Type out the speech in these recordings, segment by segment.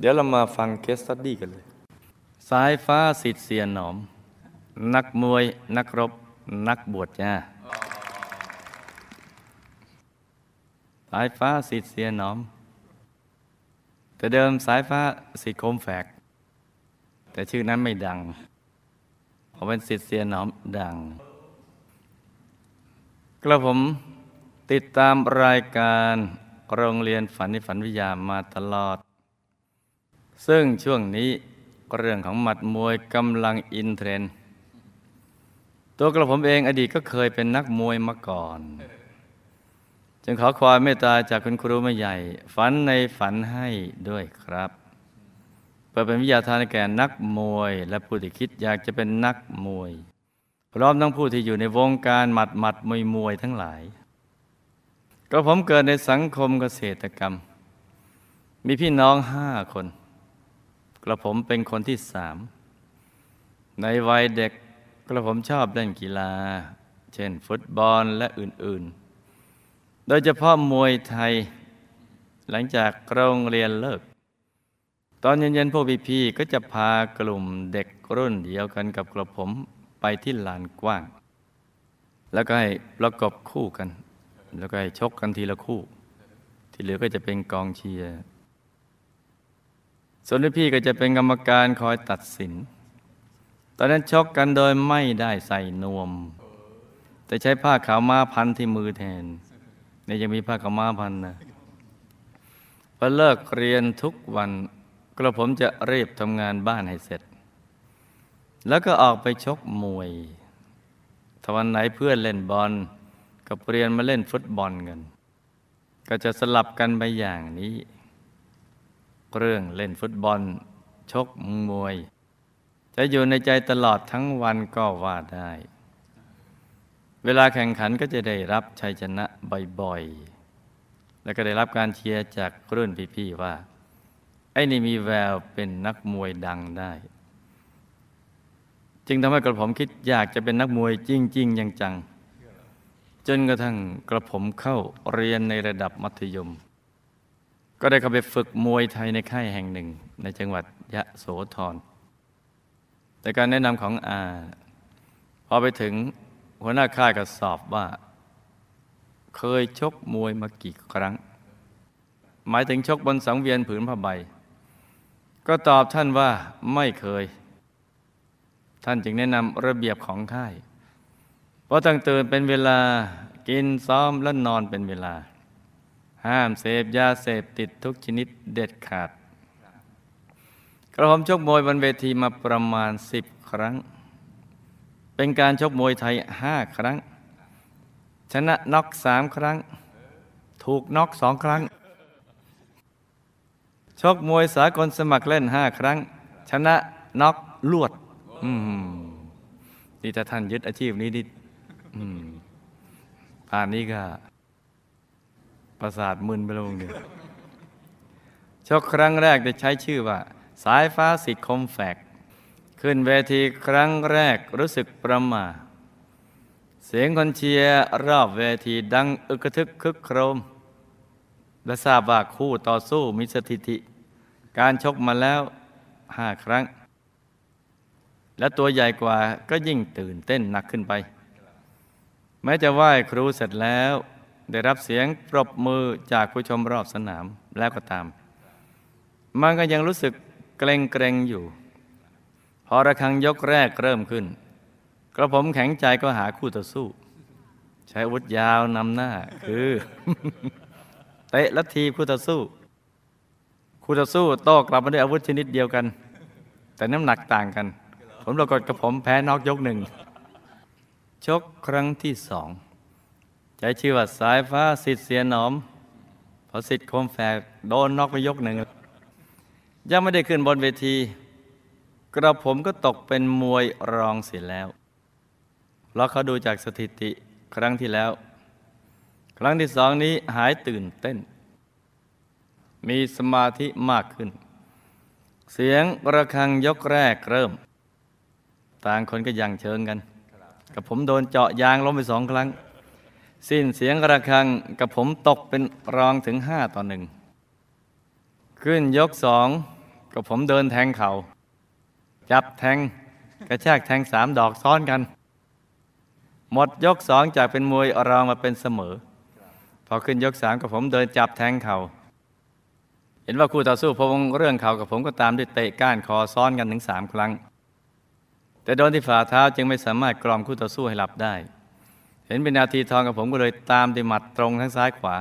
เดี๋ยวเรามาฟังเคสตัดดี้กันเลย สายฟ้าสิทธิ์เสียนหนอม นักมวย นักรบ นักบวชจ้าสายฟ้าสิทธิ์เสียนหนอม แต่เดิมสายฟ้าสิทธิ์คมแฝก แต่ชื่อนั้นไม่ดังพอเป็นสิทธิ์เสียนหนอมดัง กระผมติดตามรายการโรงเรียนฝันในฝันวิทยามาตลอด ซึ่งช่วงนี้เรื่องของหมัดมวยกำลังอินเทรนด์ตัวกระผมเองอดีตก็เคยเป็นนักมวยมาก่อน จึงขอความเมตตาจากคุณครูไม่ใหญ่ ฝันในฝันให้ด้วยครับเพื่อเป็นวิทยาทานแก่นักมวย และผู้ที่คิดอยากจะเป็นนักมวย พร้อมทั้งผู้ที่อยู่ในวงการหมัดหมัดมวยมวยทั้งหลาย กระผมเกิดในสังคมเกษตรกรรม มีพี่น้องห้าคน กระผมเป็นคนที่สาม ในวัยเด็กกระผมชอบเล่นกีฬา เช่นฟุตบอลและอื่นๆ โดยเฉพาะมวยไทย หลังจากโรงเรียนเลิก ตอนเย็นๆพวกพี่ๆก็จะพากลุ่มเด็กรุ่นเดียวกันกับกระผมไปที่ลานกว้าง แล้วก็ให้ประกบคู่กัน แล้วก็ให้ชกกันทีละคู่ ที่เหลือก็จะเป็นกองเชียร์ ส่วนพี่ก็จะเป็นกรรมการคอยตัดสิน ตอนนั้นชกกันโดยไม่ได้ใส่นวม แต่ใช้ผ้าขาวม้าพันที่มือแทนนี่ยังมีผ้าขาวม้าพันนะพอเลิกเรียนทุกวันกระผมจะรีบทำงานบ้านให้เสร็จ แล้วก็ออกไปชกมวยถ้าวันไหนเพื่อนเล่นบอลก็เปลี่ยนมาเล่นฟุตบอลกัน ก็จะสลับกันไปอย่างนี้ เรื่องเล่นฟุตบอล ชกมวย จะอยู่ในใจตลอดทั้งวันก็ว่าได้ เวลาแข่งขันก็จะได้รับชัยชนะบ่อยๆ แล้วก็ได้รับการเชียร์จากรุ่นพี่ๆว่า ไอ้นี่มีแววเป็นนักมวยดังได้ จึงทำให้กระผมคิดอยากจะเป็นนักมวยจริงๆย่างจังจนกระทั่งกระผมเข้าเรียนในระดับมัธยม ก็ได้เข้าไปฝึกมวยไทยในค่ายแห่งหนึ่ง ในจังหวัดยะโสธร แต่การแนะนำของอาพอไปถึงหัวหน้าค่ายก็สอบว่า เคยชกมวยมากี่ครั้ง หมายถึงชกบนสังเวียนผืนผ้าใบ ก็ตอบท่านว่าไม่เคย ท่านจึงแนะนำระเบียบของค่าย เพราะตั้งตื่นเป็นเวลากินซ้อมและนอนเป็นเวลา ห้ามเสพยาเสพติดทุกชนิดเด็ดขาด กระผมชกมวยบนเวทีมาประมาณสิบครั้ง เป็นการชกมวยไทยห้าครั้ง ชนะน็อกสามครั้ง ถูกน็อกสองครั้ง ชกมวยสากลสมัครเล่นห้าครั้ง ชนะน็อกลวด อืมนี่ถ้าท่านยึดอาชีพนี้ดิอืมผ่านนี้ก็ ประสาทมึนไปลงหนึ่งชกครั้งแรกได้ใช้ชื่อว่า สายฟ้าสิทธิ์คมแฝก ขึ้นเวทีครั้งแรกรู้สึกประหมา เสียงคนเชียร์รอบเวทีดังอึกทึกคึกโครม และทราบว่าคู่ต่อสู้มีสถิติ การชกมาแล้วห้าครั้ง และตัวใหญ่กว่าก็ยิ่งตื่นเต้นหนักขึ้นไป แม้จะไหว้ครูเสร็จแล้ว ได้รับเสียงปรบมือจากผู้ชมรอบสนามแล้วก็ตาม มันก็ยังรู้สึกเกรงเกรงอยู่ พอระฆังยกแรกเริ่มขึ้น กระผมแข็งใจก็หาคู่ต่อสู้ ใช้อาวุธยาวนำหน้าคือเตะและทีคู่ต่อสู้คู่ต่อสู้โต้กลับมาด้วยอาวุธชนิดเดียวกัน แต่น้ำหนักต่างกัน ผมปรากฏกับผมแพ้นอกยกหนึ่งชกครั้งที่สอง ใช้ชื่อว่าสายฟ้าสิทธิ์เสียหนอมพอสิทธิ์คมแฝกโดนนอกไปยกหนึ่ง ยังไม่ได้ขึ้นบนเวที กระผมก็ตกเป็นมวยรองเสียแล้ว เพราะเขาดูจากสถิติครั้งที่แล้ว ครั้งที่สองนี้หายตื่นเต้น มีสมาธิมากขึ้น เสียงระฆังยกแรกเริ่ม ต่างคนก็ยังเชิงกัน กับผมโดนเจาะยางล้มไปสองครั้ง สิ้นเสียงระฆังกับผมตกเป็นรองถึงห้าต่อหนึ่ง ขึ้นยกสองก็ผมเดินแทงเขาจับแทงกระชากแทงสามดอกซ้อนกัน หมดยกสองจากเป็นมวยรองมาเป็นเสมอ พอขึ้นยกสามกับผมเดินจับแทงเขาเห็นว่าคู่ต่อสู้พงเรื่องเข่ากับผมก็ตามด้วยเตะก้านคอซ้อนกันถึงสามครั้ง แต่โดนที่ฝ่าเท้าจึงไม่สามารถกล่อมคู่ต่อสู้ให้หลับได้ เห็นเป็นนาทีทองกับผมก็เลยตามด้วยหมัดตรงทั้งซ้ายขวา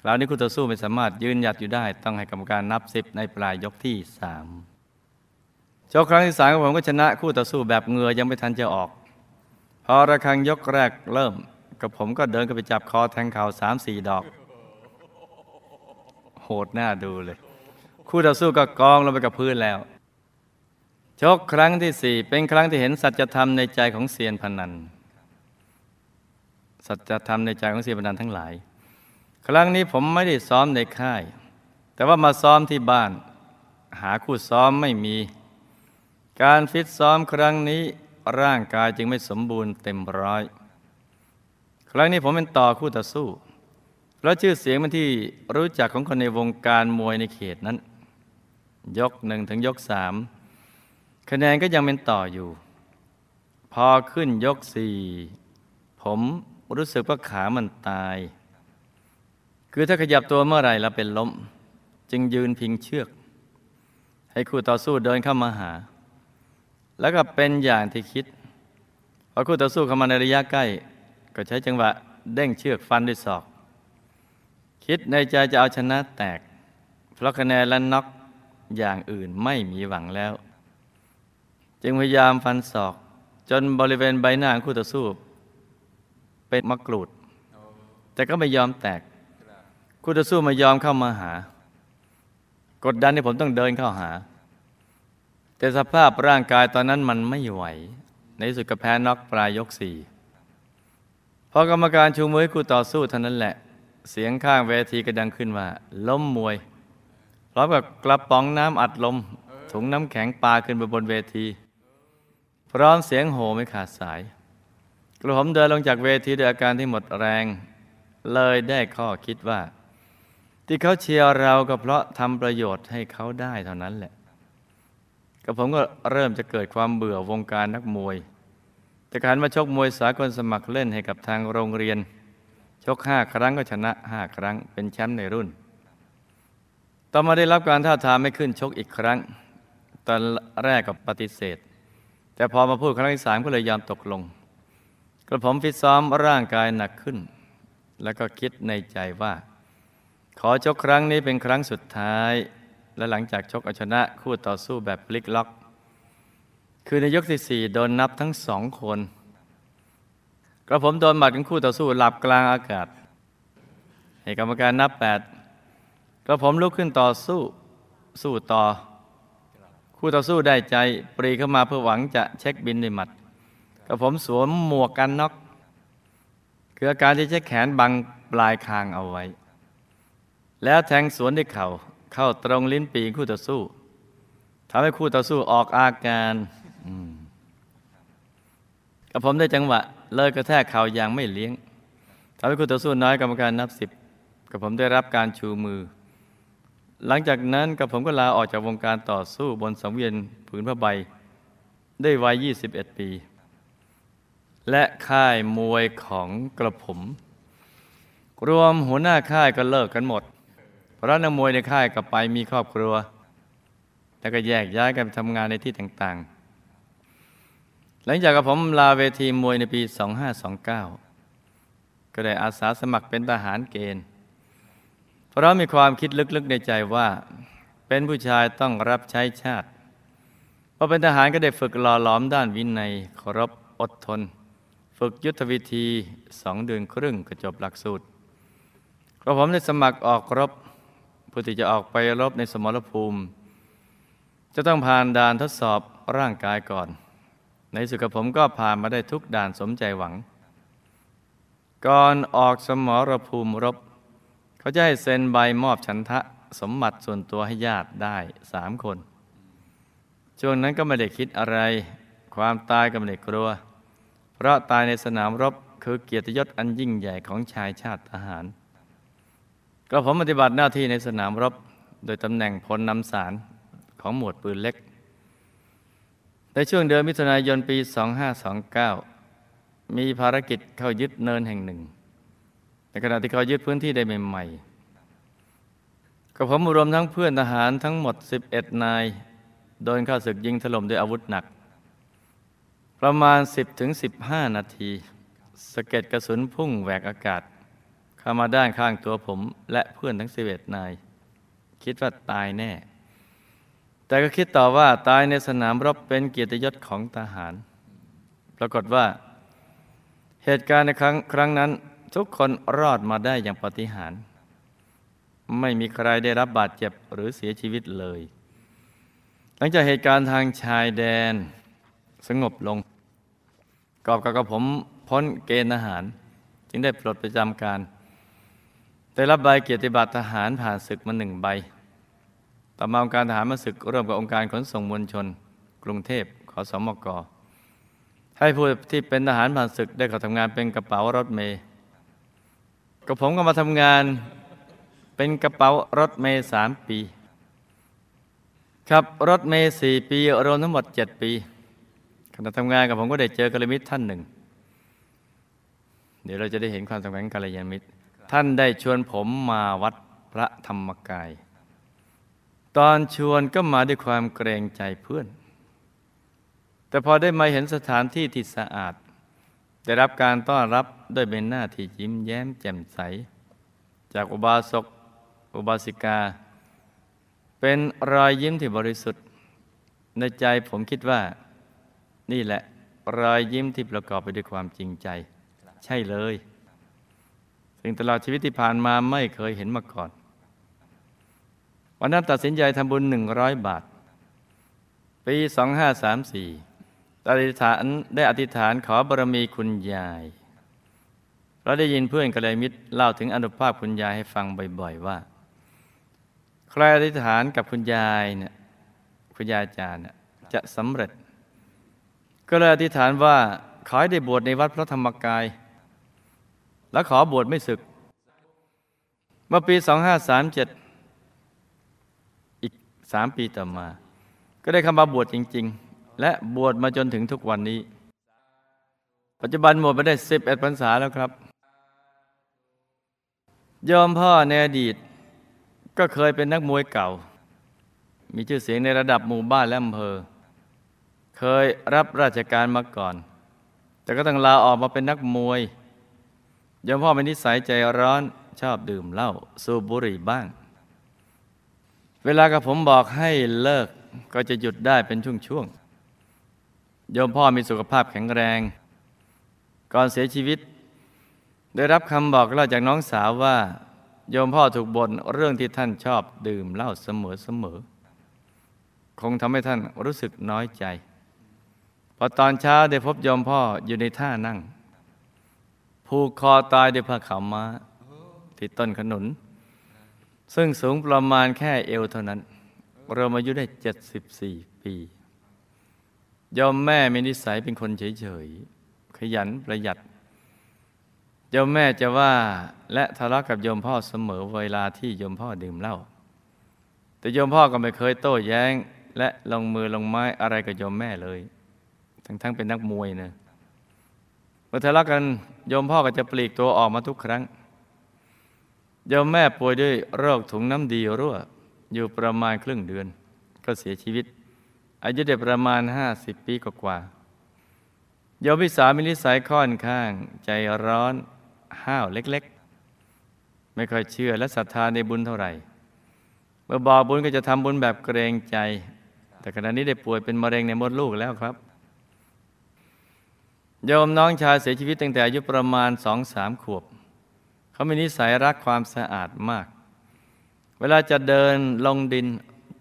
คราวนี้คู่ต่อสู้ไม่สามารถยืนหยัดอยู่ได้ ต้องให้กรรมการนับสิบในปลายยกที่สามชกครั้งที่สามของผมก็ชนะคู่ต่อสู้แบบเงือยังไม่ทันจะออก พอระฆังยกแรกเริ่ม กับผมก็เดินก็ไปจับคอแทงเข่าสามสี่ดอก โหดหน้าดูเลย คู่ต่อสู้ก็กองลงไปกับพื้นแล้วชกครั้งที่สี่เป็นครั้งที่เห็นสัจธรรมในใจของเซียนพนัน สัจธรรมในใจของเซียนพนันทั้งหลาย ครั้งนี้ผมไม่ได้ซ้อมในค่าย แต่ว่ามาซ้อมที่บ้าน หาคู่ซ้อมไม่มี การฟิตซ้อมครั้งนี้ร่างกายจึงไม่สมบูรณ์เต็มร้อย ครั้งนี้ผมเป็นต่อคู่ต่อสู้ เพราะชื่อเสียงมันที่รู้จักของคนในวงการมวยในเขตนั้น ยกหนึ่งถึงยกสามคะแนนก็ยังเป็นต่ออยู่ พอขึ้นยกสี่ผม รู้สึกว่าขามันตาย คือถ้าขยับตัวเมื่อไหร่แล้วเป็นล้ม จึงยืนพิงเชือก ให้คู่ต่อสู้เดินเข้ามาหา แล้วก็เป็นอย่างที่คิดพอคู่ต่อสู้เข้ามาในระยะใกล้ ก็ใช้จังหวะเด้งเชือกฟันด้วยศอก คิดในใจจะเอาชนะแตก เพราะคะแนนและน็อกอย่างอื่นไม่มีหวังแล้ว จึงพยายามฟันศอก จนบริเวณใบหน้าคู่ต่อสู้ เป็นมะกรูด แต่ก็ไม่ยอมแตกคู่ต่อสู้ไม่ยอมเข้ามาหา กดดันให้ผมต้องเดินเข้าหา แต่สภาพร่างกายตอนนั้นมันไม่ไหว ในที่สุดก็แพ้น็อกปลายยกสี่พอกรรมการชูมือให้คู่ต่อสู้เท่านั้นแหละ เสียงข้างเวทีก็ดังขึ้นว่า ล้มมวยพร้อมกับกระป๋องน้ำอัดลม ถุงน้ำแข็งปลาขึ้นไปบนเวที พร้อมเสียงโห่ไม่ขาดสาย กระผมเดินลงจากเวทีด้วยอาการที่หมดแรง เลยได้ข้อคิดว่า ที่เขาเชียร์เราก็เพราะทำประโยชน์ให้เขาได้เท่านั้นแหละกับผมก็เริ่มจะเกิดความเบื่อวงการนักมวยแต่การมาชกมวยสากลสมัครเล่นให้กับทางโรงเรียน ชกห้าครั้งก็ชนะห้าครั้งเป็นแชมป์ในรุ่น ต่อมาได้รับการท้าทามไม่ขึ้นชกอีกครั้ง ตอนแรกกับปฏิเสธ แต่พอมาพูดครั้งที่สามก็เลยยอมตกลง ระผมฟิตซ้อมร่างกายหนักขึ้น แล้วก็คิดในใจว่า ขอชกครั้งนี้เป็นครั้งสุดท้าย และหลังจากชกเอาชนะคู่ต่อสู้แบบพลิกล็อก คือในยกที่สี่โดนนับทั้งสองคนกระผมโดนหมัดของคู่ต่อสู้หลับกลางอากาศให้กรรมการนับแปดกระผมลุกขึ้นต่อสู้สู้ต่อ คู่ต่อสู้ได้ใจปรีเข้ามาเพื่อหวังจะเช็คบินด้วยหมัด กระผมสวมหมวกกันน็อกคืออาการที่ใช้แขนบังปลายคางเอาไว้ แล้วแทงสวนด้วยเข่าเข้าตรงลิ้นปีคู่ต่อสู้ทำให้คู่ต่อสู้ออกอาการกับผมได้จังหวะ เลยกระแทกเข่าอย่างไม่เลี้ยงทำให้คู่ต่อสู้น้อยกรรมการนับสิบกับผมได้รับการชูมือ หลังจากนั้นกับผมก็ลาออกจากวงการต่อสู้บนสังเวียนผืนผ้าใบ ได้วัย 21 ปี และค่ายมวยของกระผม รวมหัวหน้าค่ายก็เลิกกันหมด เพราะนักมวยในค่ายก็ไปมีครอบครัว แล้วก็แยกย้ายกันไปทำงานในที่ต่างๆ หลังจากกับผมลาเวทีมวยในปี 2529 ก็ได้อาสาสมัครเป็นทหารเกณฑ์ เพราะมีความคิดลึกๆในใจว่า เป็นผู้ชายต้องรับใช้ชาติพอเป็นทหารก็ได้ฝึกหล่อหลอมด้านวินัยเคารพอดทน ฝึกยุทธวิธีสองเดือนครึ่งก็จบหลักสูตรกระผมได้สมัครออกรบผู้ที่จะออกไปรบในสมรภูมิ จะต้องผ่านด่านทดสอบร่างกายก่อน ในสุดกับผมก็ผ่านมาได้ทุกด่านสมใจหวัง ก่อนออกสมรภูมิรบ เขาจะให้เซ็นใบมอบฉันทะสมบัติส่วนตัวให้ญาติได้สามคน ช่วงนั้นก็ไม่ได้คิดอะไร ความตายก็ไม่ได้กลัว เพราะตายในสนามรบคือเกียรติยศอันยิ่งใหญ่ของชายชาติทหาร ก็ผมปฏิบัติหน้าที่ในสนามรบ โดยตำแหน่งพลนำสารของหมวดปืนเล็ก ในช่วงเดือนมิถุนายนปี 2529 มีภารกิจเข้ายึดเนินแห่งหนึ่ง ในขณะที่เขายึดพื้นที่ได้ใหม่ๆกับผมรวมทั้งเพื่อนทหารทั้งหมด 11 นาย โดนข้าศึกยิงถล่มด้วยอาวุธหนัก ประมาณ 10-15นาทีสะเก็ดกระสุนพุ่งแหวกอากาศ เข้ามาด้านข้างตัวผมและเพื่อนทั้ง11นาย คิดว่าตายแน่ แต่ก็คิดต่อว่าตายในสนามรบเป็นเกียรติยศของทหาร ปรากฏว่า เหตุการณ์ในครั้งครั้งนั้น ทุกคนรอดมาได้อย่างปาฏิหาริย์ไม่มีใครได้รับบาดเจ็บหรือเสียชีวิตเลย หลังจากเหตุการณ์ทางชายแดน งบลง กอบกับผมพ้นเกณฑ์ทหาร จึงได้ปลดประจำการ ได้รับใบเกียรติบัตรทหารผ่านศึกมาหนึ่งใบ ต่อมาองค์การทหารมาศึกร่วมกับองค์การขนส่งมวลชน กรุงเทพขอสมกให้ผู้ที่เป็นทหารผ่านศึกได้เข้าทำงานเป็นกระเป๋ารถเมย์กับผมก็มาทำงานเป็นกระเป๋ารถเมย์สามปี ครับรถเมย์สี่ปีรวมทั้งหมดเจ็ดปี ขณะทำงานกับผมก็ได้เจอกัลยาณมิตรท่านหนึ่ง เดี๋ยวเราจะได้เห็นความสำคัญของกัลยาณมิตร ท่านได้ชวนผมมาวัดพระธรรมกาย ตอนชวนก็มาด้วยความเกรงใจเพื่อน แต่พอได้มาเห็นสถานที่ที่สะอาด ได้รับการต้อนรับด้วยเป็นหน้าที่ยิ้มแย้มแจ่มใส จากอุบาสกอุบาสิกา เป็นรอยยิ้มที่บริสุทธิ์ ในใจผมคิดว่า นี่แหละรอยยิ้มที่ประกอบไปด้วยความจริงใจ ใช่เลย ซึ่งตลอดชีวิตที่ผ่านมาไม่เคยเห็นมาก่อน วันนั้นตัดสินใจทำบุญหนึ่งร้อยบาท ปี2534ได้อธิษฐานได้อธิษฐานขอบารมีคุณยายเราได้ยินเพื่อนกัลยาณมิตรเล่าถึงอนุภาพคุณยายให้ฟังบ่อย ๆ ว่า ใครอธิษฐานกับคุณยายเนี่ยคุณยายอาจารย์เนี่ยจะสำเร็จ ก็เลยอธิษฐานว่าขอให้ได้บวชในวัดพระธรรมกาย และขอบวชไม่ศึก เมื่อปี 2537 อีกสามปีต่อมา ก็ได้เข้ามาบวชจริง ๆ และบวชมาจนถึงทุกวันนี้ ปัจจุบันหมดไปได้สิบเอ็ดพรรษาแล้วครับยอมพ่อในอดีต ก็เคยเป็นนักมวยเก่า มีชื่อเสียงในระดับหมู่บ้านและอำเภอ เคยรับราชการมาก่อน แต่ก็ต้องลาออกมาเป็นนักมวยยมพ่อเป็นนิสัยใจร้อนชอบดื่มเหล้าสูบบุหรี่บ้าง เวลากับผมบอกให้เลิกก็จะหยุดได้เป็นช่วงๆโยมพ่อมีสุขภาพแข็งแรง ก่อนเสียชีวิต ได้รับคำบอกเล่าจากน้องสาวว่า โยมพ่อถูกบ่นเรื่องที่ท่านชอบดื่มเหล้าเสมอๆคงทำให้ท่านรู้สึกน้อยใจ อตอนเช้าได้พบยมพ่ออยู่ในท่านั่ง ผูกคอตายด้วยผ้าขาวม้าที่ต้นขนุน ซึ่งสูงประมาณแค่เอวเท่านั้น เรามาอายุได้ 74 ปียอมแม่มีนิสัยเป็นคนเฉยๆ ขยันประหยัดยอมแม่จะว่าและทะเลาะกับโยมพ่อเสมอเวลาที่โยมพ่อดื่มเหล้าแต่โยมพ่อก็ไม่เคยโต้แย้ง และลงมือลงไม้อะไรกับโยมแม่เลย ทั้งๆเป็นนักมวยเนะเมื่อทะเลาะกันโยมพ่อก็จะปลีกตัวออกมาทุกครั้งโยมแม่ป่วยด้วยโรคถุงน้ำดีรั่ว อยู่ประมาณครึ่งเดือน ก็เสียชีวิต อายุได้ประมาณห้าสิบปีกว่าโยมพิสามีนิสัยค่อนข้าง ใจร้อนห้าวเล็กๆ ไม่ค่อยเชื่อและศรัทธาในบุญเท่าไหร่ เมื่อบอกบุญก็จะทำบุญแบบเกรงใจ แต่ขณะนี้ได้ป่วยเป็นมะเร็งในมดลูกแล้วครับ โยมน้องชายเสียชีวิตตั้งแต่อายุประมาณสองสามขวบ เขามีนิสัยรักความสะอาดมาก เวลาจะเดินลงดิน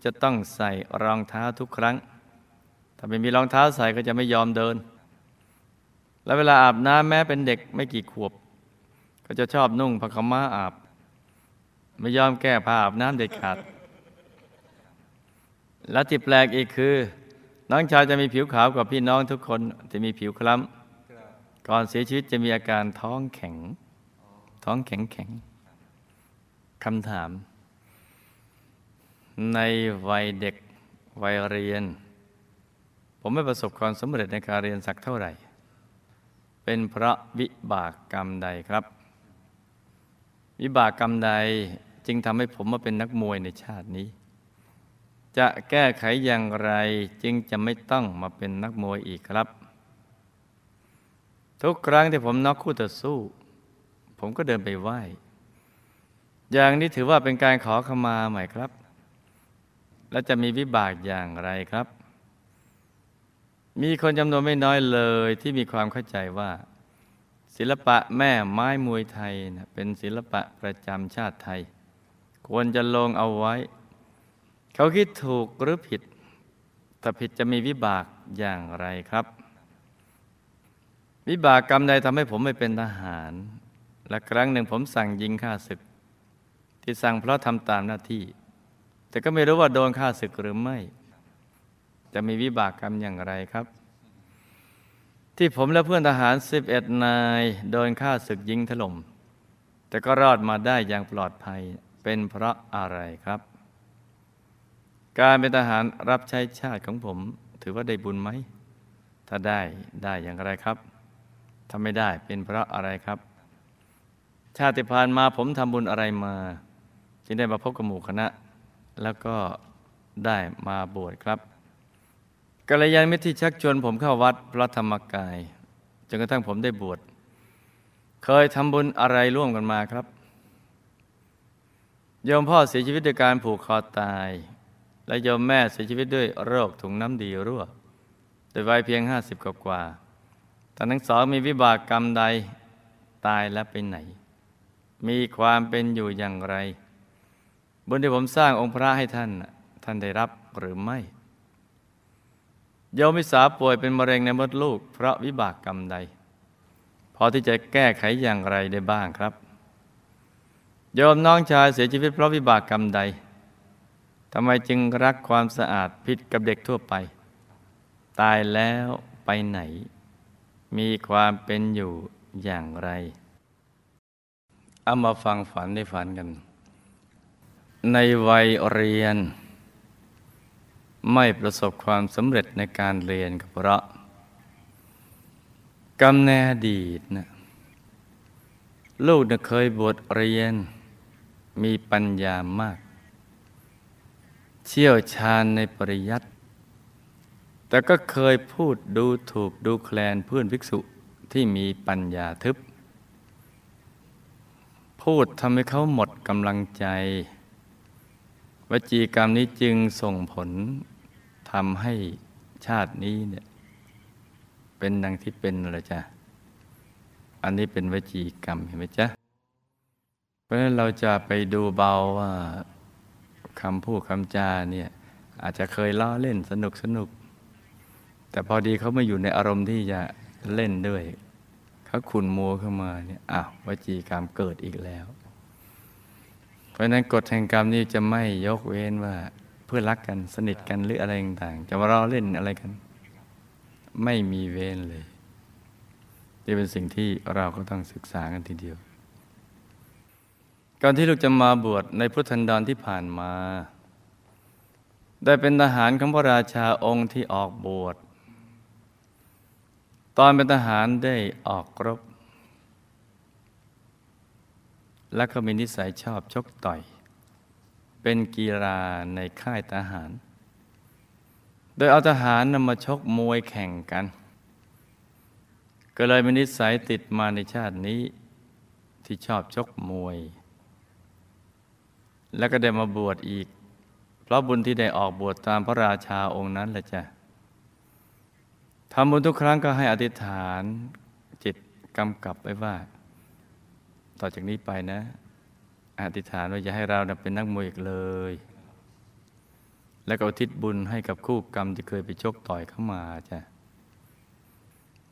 จะต้องใส่รองเท้าทุกครั้ง ถ้าไม่มีรองเท้าใส่ก็จะไม่ยอมเดิน แล้วเวลาอาบน้ำแม้เป็นเด็กไม่กี่ขวบ ก็จะชอบนุ่งผ้าขาวม้าอาบ ไม่ยอมแก้ผ้าอาบน้ำเด็ดขาด และที่แปลกอีกคือ น้องชายจะมีผิวขาวกว่าพี่น้องทุกคนจะมีผิวคล้ำ ก่อนเสียชีวิตจะมีอาการท้องแข็ง ท้องแข็งแข็งคำถาม ในวัยเด็กวัยเรียน ผมไม่ประสบความสำเร็จในการเรียนสักเท่าไหร่ เป็นเพราะวิบากกรรมใดครับ วิบากกรรมใดจึงทำให้ผมมาเป็นนักมวยในชาตินี้ จะแก้ไขอย่างไรจึงจะไม่ต้องมาเป็นนักมวยอีกครับ ทุกครั้งที่ผมน็อกคู่ต่อสู้ ผมก็เดินไปไหว้ อย่างนี้ถือว่าเป็นการขอขมาใหม่ครับ และจะมีวิบากอย่างไรครับ มีคนจำนวนไม่น้อยเลยที่มีความเข้าใจว่า ศิลปะแม่ไม้มวยไทยนะเป็นศิลปะประจำชาติไทย ควรจะลงเอาไว้ เขาคิดถูกหรือผิด ถ้าผิดจะมีวิบากอย่างไรครับ วิบากกรรมใดทำให้ผมไม่เป็นทหาร และครั้งหนึ่งผมสั่งยิงข้าศึก ที่สั่งเพราะทำตามหน้าที่ แต่ก็ไม่รู้ว่าโดนฆ่าศึกหรือไม่ จะมีวิบากกรรมอย่างไรครับ ที่ผมและเพื่อนทหาร 11 นายโดนฆ่าศึกยิงถล่ม แต่ก็รอดมาได้อย่างปลอดภัยเป็นเพราะอะไรครับ การเป็นทหารรับใช้ชาติของผม ถือว่าได้บุญไหม ถ้าได้ได้อย่างไรครับ ถ้าไม่ได้เป็นเพราะอะไรครับ ชาติผ่านมาผมทำบุญอะไรมา จึงได้มาพบกับหมู่คณะ แล้วก็ได้มาบวชครับกัลยาณมิตรที่ชักชวนผมเข้าวัดพระธรรมกายจนกระทั่งผมได้บวชเคยทำบุญอะไรร่วมกันมาครับโยมพ่อเสียชีวิตด้วยการผูกคอตาย และโยมแม่เสียชีวิตด้วยโรคถุงน้ำดีรั่วโดยวัยเพียงห้าสิบกว่า ๆแต่ทั้งสองมีวิบากกรรมใดตายและไปไหน มีความเป็นอยู่อย่างไร บุญที่ผมสร้างองค์พระให้ท่าน ท่านได้รับหรือไม่โยมมิสาป่วยเป็นมะเร็งในมดลูก เพราะวิบากกรรมใด พอที่จะแก้ไขอย่างไรได้บ้างครับ โยมน้องชายเสียชีวิตเพราะวิบากกรรมใดทำไมจึงรักความสะอาดผิดกับเด็กทั่วไป ตายแล้วไปไหน มีความเป็นอยู่อย่างไร เอามาฟังฝันในฝันกัน ในวัยเรียน ไม่ประสบความสำเร็จในการเรียนก็เพราะกรรมในอดีตนะลูกนะเคยบวชเรียน มีปัญญามาก เชี่ยวชาญในปริยัติ แต่ก็เคยพูดดูถูกดูแคลนเพื่อนภิกษุที่มีปัญญาทึบ พูดทำให้เขาหมดกำลังใจ วจีกรรมนี้จึงส่งผลทำให้ชาตินี้เนี่ยเป็นดังที่เป็นอะไรจ้ะ อันนี้เป็นวจีกรรมเห็นไหมจ๊ะ เพราะฉะนั้นเราจะไปดูเบาว่าคำพูดคำจาเนี่ยอาจจะเคยล้อเล่นสนุกสนุก แต่พอดีเขาไม่อยู่ในอารมณ์ที่จะเล่นด้วยเขาขุนมัวเข้ามาเนี่ยอ้าววจีกรรมเกิดอีกแล้ว เพราะฉะนั้นกฎแห่งกรรมนี่จะไม่ยกเว้นว่าเพื่อรักกันสนิทกันหรืออะไรต่างๆจะมาล้อเล่นอะไรกัน ไม่มีเว้นเลยนี่เป็นสิ่งที่เราก็ต้องศึกษากันทีเดียวก่อนที่ลูกจะมาบวชในพุทธันดรที่ผ่านมา ได้เป็นทหารของพระราชาองค์ที่ออกบวช อนเป็นทหารได้ออกรบ และก็มีนิสัยชอบชกต่อย เป็นกีฬาในค่ายทหาร โดยเอาทหารนำมาชกมวยแข่งกัน ก็เลยมีนิสัยติดมาในชาตินี้ที่ชอบชกมวย แล้วก็ได้มาบวชอีก เพราะบุญที่ได้ออกบวชตามพระราชาองค์นั้นแหละจ้ะ ทำบุญทุกครั้งก็ให้อธิษฐานจิตกำกับไว้ว่า ต่อจากนี้ไปนะ อธิษฐานว่าอย่าให้เราเป็นนักมวยอีกเลย แล้วก็อุทิศบุญให้กับคู่กรรมที่เคยไปชกต่อยเข้ามาจ้ะ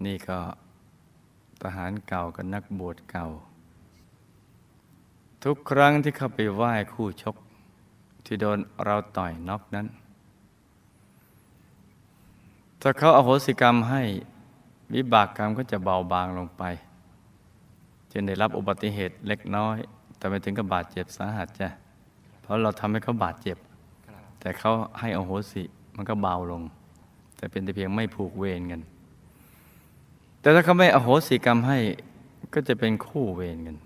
นี่ก็ทหารเก่ากับนักบวชเก่า ทุกครั้งที่เข้าไปไหว้คู่ชก ที่โดนเราต่อยน็อกนั้น ถ้าเขาอาโหสิกรรมให้วิบากกรรมก็จะเบาบางลงไปจนได้รับอุบัติเหตุเล็กน้อย แต่ไม่ถึงกับบาดเจ็บสาหัสจ้ะเพราะเราทำให้เขาบาดเจ็บ แต่เขาให้อโหสิมันก็เบาลง แต่เป็นแต่เพียงไม่ผูกเวรกัน แต่ถ้าเขาไม่อโหสิกรรมให้ก็จะเป็นคู่เวรกัน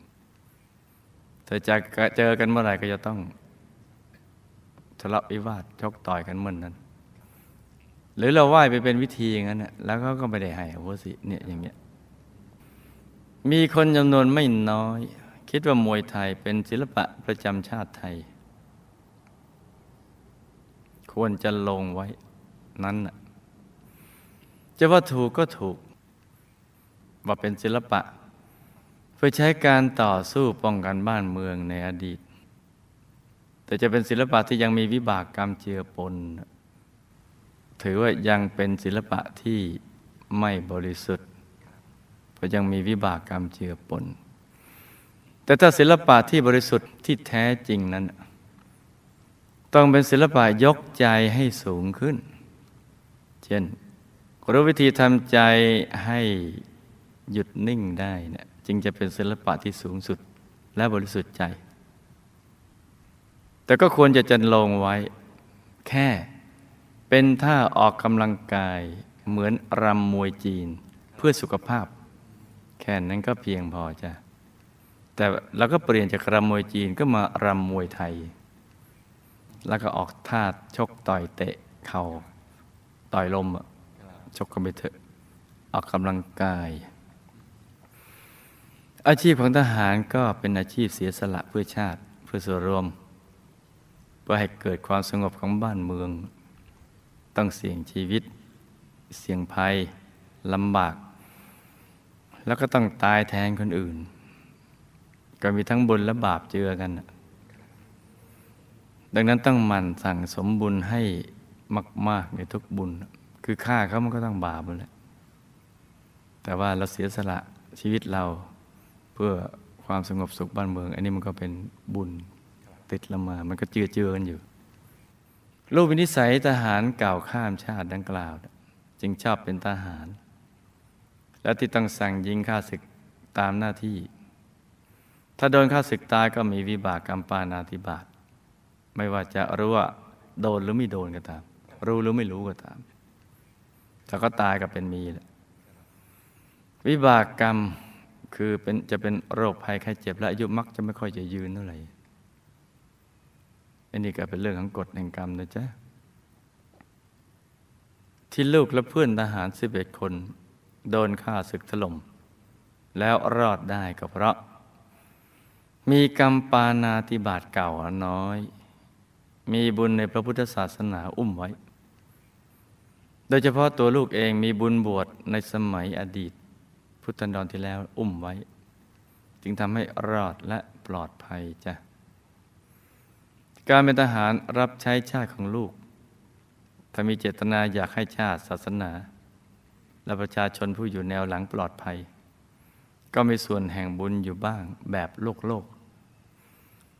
ถ้าจะเจอกันเมื่อไหร่ก็จะต้องทะเลาะวิวาทชกต่อยกันเมื่อนนั้น หรือเราไหว้ไปเป็นวิธีอย่างนั้นนะแล้วเขาก็ไม่ได้ให้อโหสิเนี่ยอย่างเงี้ยมีคนจำนวนไม่น้อย คิดว่ามวยไทยเป็นศิลปะประจำชาติไทย ควรจะลงไว้นั้นน่ะจะว่าถูกก็ถูก ว่าเป็นศิลปะ เพื่อใช้การต่อสู้ป้องกันบ้านเมืองในอดีต แต่จะเป็นศิลปะที่ยังมีวิบากกรรมเจือปน ถือว่ายังเป็นศิลปะที่ไม่บริสุทธิ์ เพราะยังมีวิบากกรรมเจือปน แต่ถ้าศิลปะที่บริสุทธิ์ที่แท้จริงนั้น ต้องเป็นศิลปะยกใจให้สูงขึ้น เช่นรู้วิธีทำใจให้หยุดนิ่งได้เนี่ยจึงจะเป็นศิลปะที่สูงสุดและบริสุทธิ์ใจ แต่ก็ควรจะจันลงไว้แค่ เป็นท่าออกกำลังกายเหมือนรำมวยจีน เพื่อสุขภาพ แค่นั้นก็เพียงพอจ้ะแต่เราก็เปลี่ยนจากรำมวยจีนก็มารำมวยไทย แล้วก็ออกท่าชกต่อยเตะเข่าต่อยลมชกกันไปเถอะออกกำลังกาย อาชีพของทหารก็เป็นอาชีพเสียสละเพื่อชาติเพื่อส่วนรวม เพื่อให้เกิดความสงบของบ้านเมือง ต้องเสี่ยงชีวิต เสี่ยงภัยลำบาก แล้วก็ต้องตายแทนคนอื่น ก็มีทั้งบุญและบาปเจือกัน ดังนั้นต้องหมั่นสั่งสมบุญให้มาก ๆ ในทุกบุญ คือฆ่าเขามันก็ต้องบาปหมดแหละแต่ว่าเราเสียสละชีวิตเราเพื่อความสงบสุขบ้านเมือง อันนี้มันก็เป็นบุญติดละมา มันก็เจือเจือกันอยู่ รูปวินิสัยทหารเก่าข้ามชาติดังกล่าว จึงชอบเป็นทหาร และที่ต้องสั่งยิงฆ่าศึกตามหน้าที่ ถ้าโดนฆ่าศึกตายก็มีวิบากกรรมปานาธิบาตไม่ว่าจะรู้ว่าโดนหรือไม่โดนก็ตาม รู้หรือไม่รู้ก็ตามถ้าก็ตายก็เป็นมีแหละวิบากกรรมคือเป็นจะเป็นโรคภัยไข้เจ็บและอายุมักจะไม่ค่อยจะยืนเท่าไหร่ อันนี้ก็เป็นเรื่องของกฎแห่งกรรมนะจ๊ะ ที่ลูกและเพื่อนทหารสิบเอ็ดคน โดนฆ่าศึกถล่ม แล้วรอดได้ก็เพราะ มีกรรมปานาติบาตเก่าน้อย มีบุญในพระพุทธศาสนาอุ้มไว้ โดยเฉพาะตัวลูกเองมีบุญบวชในสมัยอดีต พุทธันดรที่แล้วอุ้มไว้ จึงทำให้รอดและปลอดภัยจ้ะ การเป็นทหารรับใช้ชาติของลูก ถ้ามีเจตนาอยากให้ชาติศาสนา และประชาชนผู้อยู่แนวหลังปลอดภัย ก็มีส่วนแห่งบุญอยู่บ้างแบบโลกโลก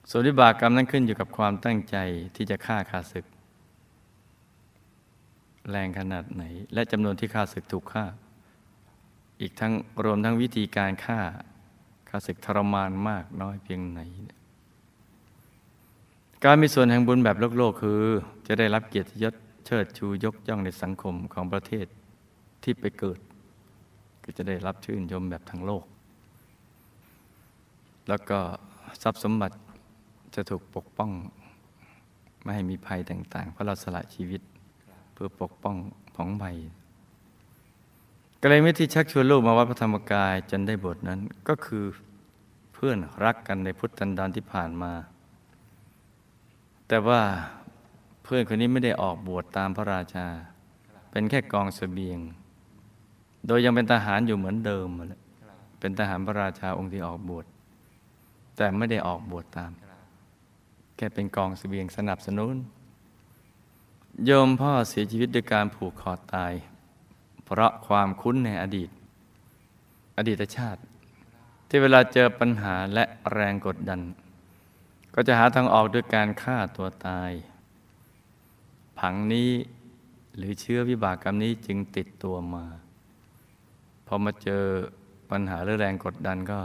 ส่วนวิบากกรรมนั้นขึ้นอยู่กับความตั้งใจที่จะฆ่าขาศึก แรงขนาดไหน และจำนวนที่ฆ่าศึกถูกฆ่า อีกทั้งรวมทั้งวิธีการฆ่าฆ่าศึกทรมานมากน้อยเพียงไหน การมีส่วนแห่งบุญแบบโลกโลกคือ จะได้รับเกียรติยศเชิดชูยกย่องในสังคมของประเทศที่ไปเกิด ก็จะได้รับชื่นชมแบบทั้งโลก แล้วก็ทรัพย์สมบัติจะถูกปกป้อง ไม่ให้มีภัยต่าง ๆ เพราะเราสละชีวิตเพื่อปกป้องของภัยก็เลม่ที่ชักชวนลูกมาวัดพระธรรมกายจนได้บทนั้นก็คือเพื่อนรักกันในพุทธันดรที่ผ่านมา แต่ว่าเพื่อนคนนี้ไม่ได้ออกบวชตามพระราชา เป็นแค่กองสเสบียง โดยยังเป็นทหารอยู่เหมือนเดิมมาเลยเป็นทหารพระราชาองค์ที่ออกบวชแต่ไม่ได้ออกบวชตาม แค่เป็นกองสเสบียงสนับสนุน โยมพ่อเสียชีวิตด้วยการผูกคอตาย เพราะความคุ้นในอดีต อดีตชาติ ที่เวลาเจอปัญหาและแรงกดดัน ก็จะหาทางออกด้วยการฆ่าตัวตาย ผังนี้หรือเชื้อวิบากกรรมนี้จึงติดตัวมา พอมาเจอปัญหาหรือแรงกดดันก็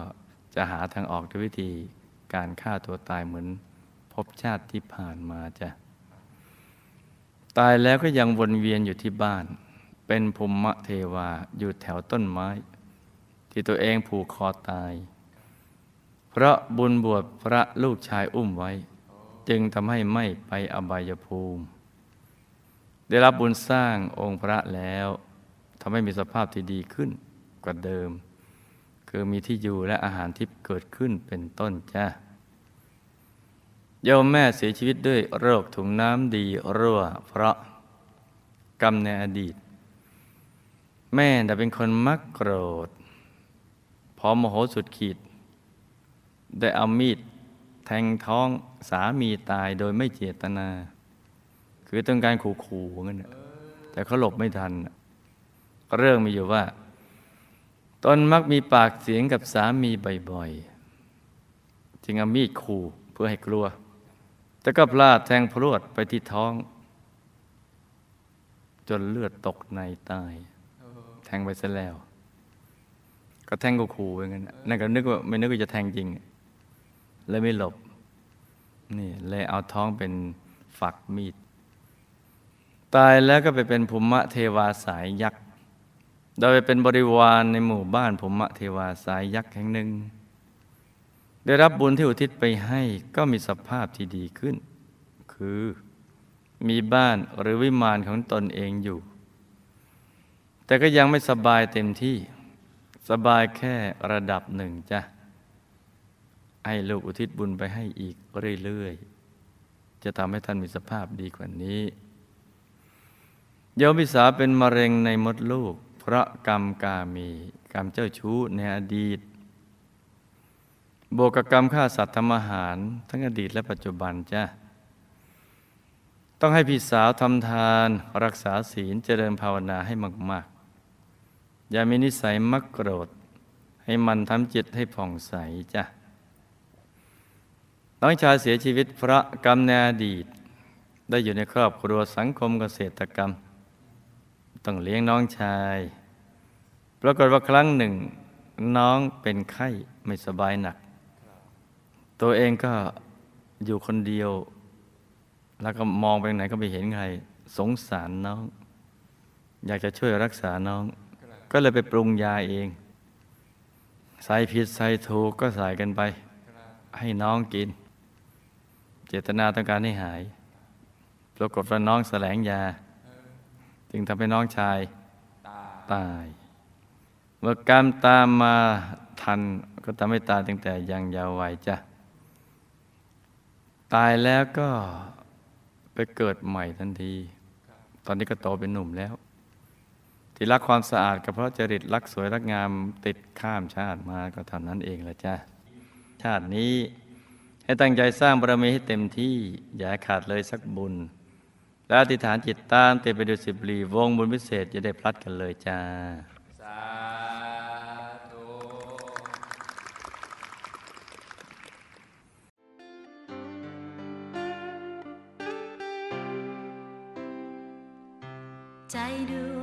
จะหาทางออกด้วยวิธีการฆ่าตัวตายเหมือนพบชาติที่ผ่านมาจ้ะ ตายแล้วก็ยังวนเวียนอยู่ที่บ้าน เป็นภูมิเทวาอยู่แถวต้นไม้ ที่ตัวเองผูกคอตาย เพราะบุญบวชพระลูกชายอุ้มไว้ จึงทำให้ไม่ไปอบายภูมิ ได้รับบุญสร้างองค์พระแล้วทำให้มีสภาพที่ดีขึ้นกว่าเดิม คือมีที่อยู่และอาหารที่เกิดขึ้นเป็นต้นจ้าโยมแม่เสียชีวิตด้วยโรคถุงน้ำดีรั่ว เพราะกรรมในอดีต แม่แต่เป็นคนมักโกรธ พอโมโหสุดขีด ได้เอามีดแทงท้องสามีตายโดยไม่เจตนา คือต้องการขู่ๆงั้นแต่เขาหลบไม่ทัน เรื่องมีอยู่ว่า ตนมักมีปากเสียงกับสามีบ่อยๆ จึงเอามีดขู่เพื่อให้กลัว แต่ก็พลาดแทงพรวดไปที่ท้อง จนเลือดตกในตาย แทงไปซะแล้ว ก็แทงกูขู่ไปงั้นนั่นก็นึกว่าไม่นึกว่าจะแทงจริง เลยไม่หลบนี่เลยเอาท้องเป็นฝักมีด ตายแล้วก็ไปเป็นภูมิเทวาสายยักษ์โดยเป็นบริวารในหมู่บ้านภูมิเทวาสายยักษ์แห่งหนึ่ง ได้รับบุญที่อุทิศไปให้ก็มีสภาพที่ดีขึ้น คือมีบ้านหรือวิมานของตนเองอยู่ แต่ก็ยังไม่สบายเต็มที่ สบายแค่ระดับหนึ่งจ้ะ ให้ลูกอุทิศบุญไปให้อีกเรื่อยๆ จะทำให้ท่านมีสภาพดีกว่านี้โยมพิสาเป็นมะเร็งในมดลูก เพราะกรรมกามีกรรมเจ้าชู้ในอดีตบวกกับกรรมฆ่าสัตว์ทำอาหาร ทั้งอดีตและปัจจุบันจ้ะต้องให้พี่สาวทำทานรักษาศีลเจริญภาวนาให้มากๆ อย่ามีนิสัยมักโกรธ ให้มันทำจิตให้ผ่องใสจ้ะ น้องชายเสียชีวิตเพราะกรรมในอดีต ได้อยู่ในครอบครัวสังคมเกษตรกรรม ต้องเลี้ยงน้องชาย ปรากฏว่าครั้งหนึ่ง น้องเป็นไข้ไม่สบายหนัก ตัวเองก็อยู่คนเดียว แล้วก็มองไปไหนก็ไม่เห็นใคร สงสารน้อง อยากจะช่วยรักษาน้อง ก็เลยไปปรุงยาเอง ใส่ผิดใส่ถูกก็ใส่กันไปให้น้องกิน เจตนาต้องการให้หาย ปรากฏว่าน้องแสลงยา จึงทำให้น้องชายตาย เมื่อกรรมตามมาทันก็ทำให้ตายตั้งแต่ยังเยาว์วัยจ้ะ ตายแล้วก็ไปเกิดใหม่ทันที ตอนนี้ก็โตเป็นหนุ่มแล้ว ที่รักความสะอาดก็เพราะจริตรักสวยรักงามติดข้ามชาติมาก็เท่านั้นเองแหละจ้ะ ชาตินี้ ให้ตั้งใจสร้างบารมีให้เต็มที่ อย่าให้ขาดเลยสักบุญ และอธิษฐานจิตตามเต็มไปด้วยสิบรีวงบุญพิเศษจะได้พลัดกันเลยจ้าสาธุใจดว